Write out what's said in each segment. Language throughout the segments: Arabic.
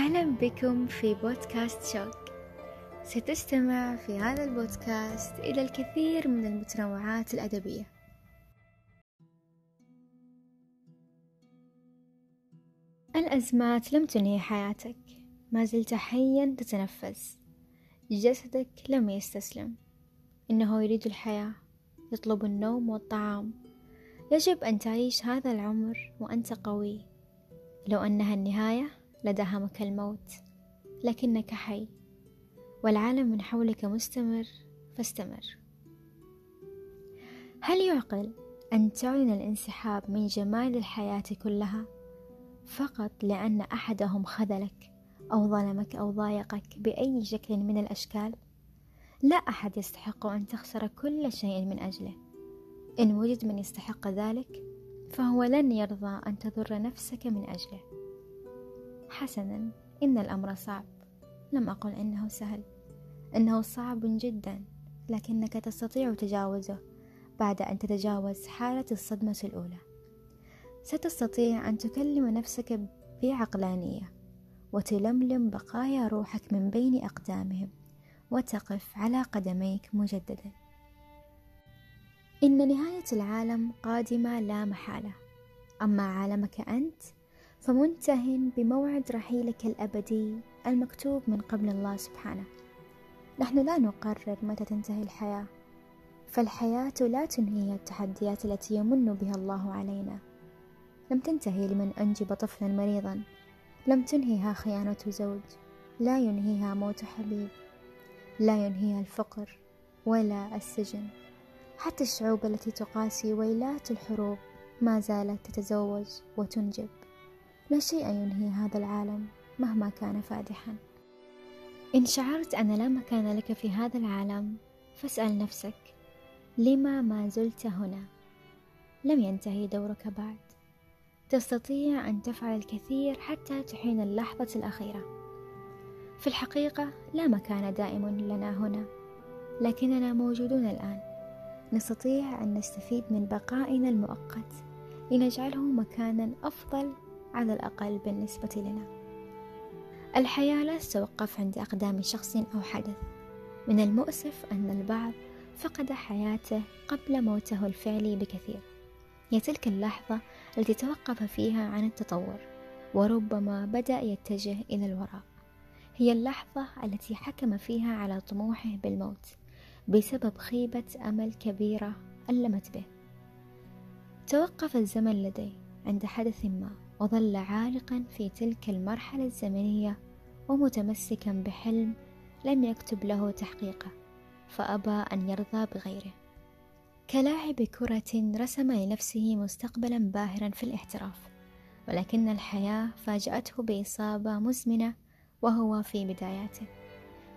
أهلا بكم في بودكاست شوق ستستمع في هذا البودكاست إلى الكثير من المتنوعات الأدبية. الأزمات لم تنهي حياتك. ما زلت حيا تتنفس. جسدك لم يستسلم. إنه يريد الحياة. يطلب النوم والطعام. يجب أن تعيش هذا العمر وأنت قوي. لو أنها النهاية لدهمك الموت لكنك حي والعالم من حولك مستمر فاستمر. هل يعقل أن تعلن الانسحاب من جمال الحياة كلها فقط لأن أحدهم خذلك أو ظلمك أو ضايقك بأي شكل من الأشكال؟ لا أحد يستحق أن تخسر كل شيء من أجله. إن وجد من يستحق ذلك فهو لن يرضى أن تضر نفسك من أجله. حسنا إن الأمر صعب. لم أقل إنه سهل. إنه صعب جدا لكنك تستطيع تجاوزه بعد أن تتجاوز حالة الصدمة الأولى. ستستطيع أن تكلم نفسك بعقلانية وتلملم بقايا روحك من بين أقدامهم وتقف على قدميك مجددا. إن نهاية العالم قادمة لا محالة. أما عالمك أنت فمنته بموعد رحيلك الأبدي المكتوب من قبل الله سبحانه. نحن لا نقرر متى تنتهي الحياة فالحياة لا تنهي التحديات التي يمن بها الله علينا. لم تنتهي لمن أنجب طفلا مريضا لم تنهيها خيانة زوج لا ينهيها موت حبيب لا ينهيها الفقر ولا السجن. حتى الشعوب التي تقاسي ويلات الحروب ما زالت تتزوج وتنجب. لا شيء ينهي هذا العالم مهما كان فادحا. إن شعرت أن لا مكان لك في هذا العالم فاسأل نفسك لما ما زلت هنا؟ لم ينتهي دورك بعد. تستطيع أن تفعل الكثير حتى تحين اللحظة الأخيرة. في الحقيقة لا مكان دائم لنا هنا لكننا موجودون الآن. نستطيع أن نستفيد من بقائنا المؤقت لنجعله مكانا أفضل على الأقل بالنسبة لنا. الحياة لا تتوقف عند أقدام شخص أو حدث. من المؤسف أن البعض فقد حياته قبل موته الفعلي بكثير. هي تلك اللحظة التي توقف فيها عن التطور وربما بدأ يتجه إلى الوراء. هي اللحظة التي حكم فيها على طموحه بالموت بسبب خيبة أمل كبيرة ألمت به. توقف الزمن لديه عند حدث ما. وظل عالقا في تلك المرحلة الزمنية ومتمسكا بحلم لم يكتب له تحقيقه فأبى أن يرضى بغيره. كلاعب كرة رسم لنفسه مستقبلا باهرا في الاحتراف ولكن الحياة فاجأته بإصابة مزمنة وهو في بداياته.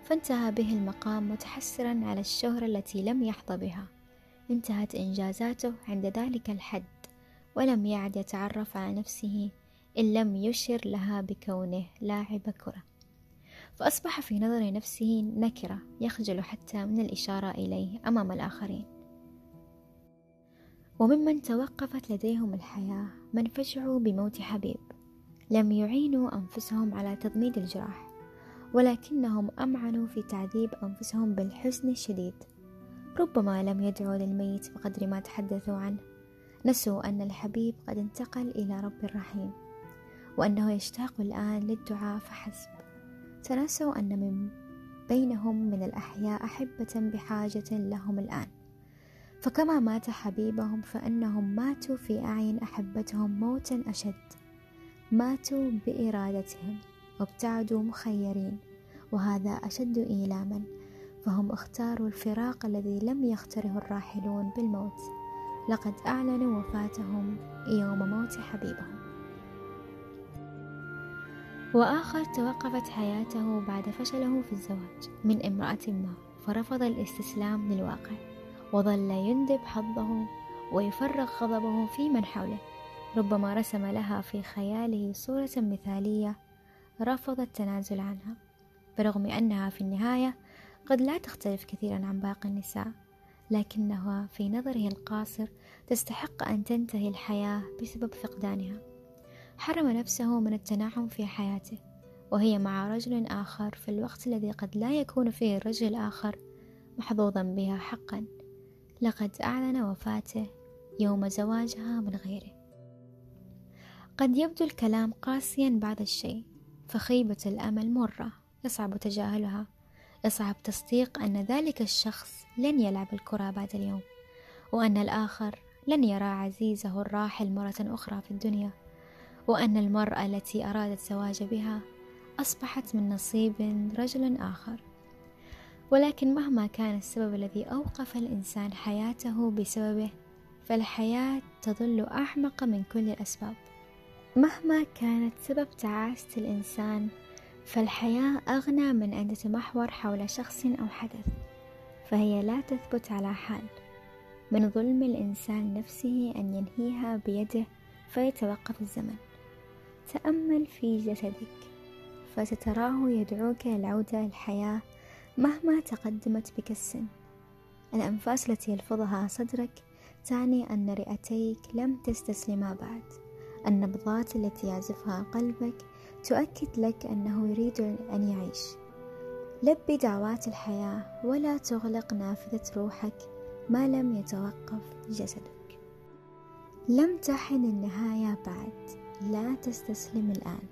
فانتهى به المقام متحسرا على الشهرة التي لم يحظى بها. انتهت إنجازاته عند ذلك الحد. ولم يعد يتعرف على نفسه إن لم يشر لها بكونه لاعب كرة. فأصبح في نظر نفسه نكرة يخجل حتى من الإشارة إليه أمام الآخرين. وممن توقفت لديهم الحياة من فجعوا بموت حبيب. لم يعينوا أنفسهم على تضميد الجراح ولكنهم أمعنوا في تعذيب أنفسهم بالحزن الشديد. ربما لم يدعوا للميت بقدر ما تحدثوا عنه. نسوا أن الحبيب قد انتقل إلى رب الرحيم وأنه يشتاق الآن للدعاء فحسب. تناسوا أن من بينهم من الأحياء أحبة بحاجة لهم الآن. فكما مات حبيبهم فإنهم ماتوا في أعين أحبتهم موتا أشد. ماتوا بإرادتهم وابتعدوا مخيرين وهذا أشد إيلاما. فهم اختاروا الفراق الذي لم يختره الراحلون بالموت. لقد أعلنوا وفاتهم يوم موت حبيبهم. وآخر توقفت حياته بعد فشله في الزواج من امرأة ما فرفض الاستسلام للواقع وظل يندب حظه ويفرغ غضبه في من حوله. ربما رسم لها في خياله صورة مثالية رفض التنازل عنها برغم أنها في النهاية قد لا تختلف كثيرا عن باقي النساء. لكنها في نظره القاصر تستحق أن تنتهي الحياة بسبب فقدانها. حرم نفسه من التنعم في حياته وهي مع رجل آخر في الوقت الذي قد لا يكون فيه الرجل الآخر محظوظا بها حقا. لقد أعلن وفاته يوم زواجها من غيره. قد يبدو الكلام قاسيا بعض الشيء فخيبة الأمل مرة يصعب تجاهلها يصعب تصديق أن ذلك الشخص لن يلعب الكرة بعد اليوم وأن الآخر لن يرى عزيزه الراحل مرة أخرى في الدنيا وأن المرأة التي أراد الزواج بها أصبحت من نصيب رجل آخر. ولكن مهما كان السبب الذي أوقف الإنسان حياته بسببه فالحياة تظل أحمق من كل الأسباب. مهما كانت سبب تعاسة الإنسان فالحياة أغنى من أن تتمحور حول شخص أو حدث فهي لا تثبت على حال. من ظلم الإنسان نفسه أن ينهيها بيده فيتوقف الزمن. تأمل في جسدك فستراه يدعوك للعودة للحياة مهما تقدمت بك السن. الأنفاس التي يلفظها صدرك تعني أن رئتيك لم تستسلما بعد. النبضات التي يعزفها قلبك تؤكد لك أنه يريد أن يعيش. لبي دعوات الحياة ولا تغلق نافذة روحك ما لم يتوقف جسدك. لم تحن النهاية بعد. لا تستسلم الآن.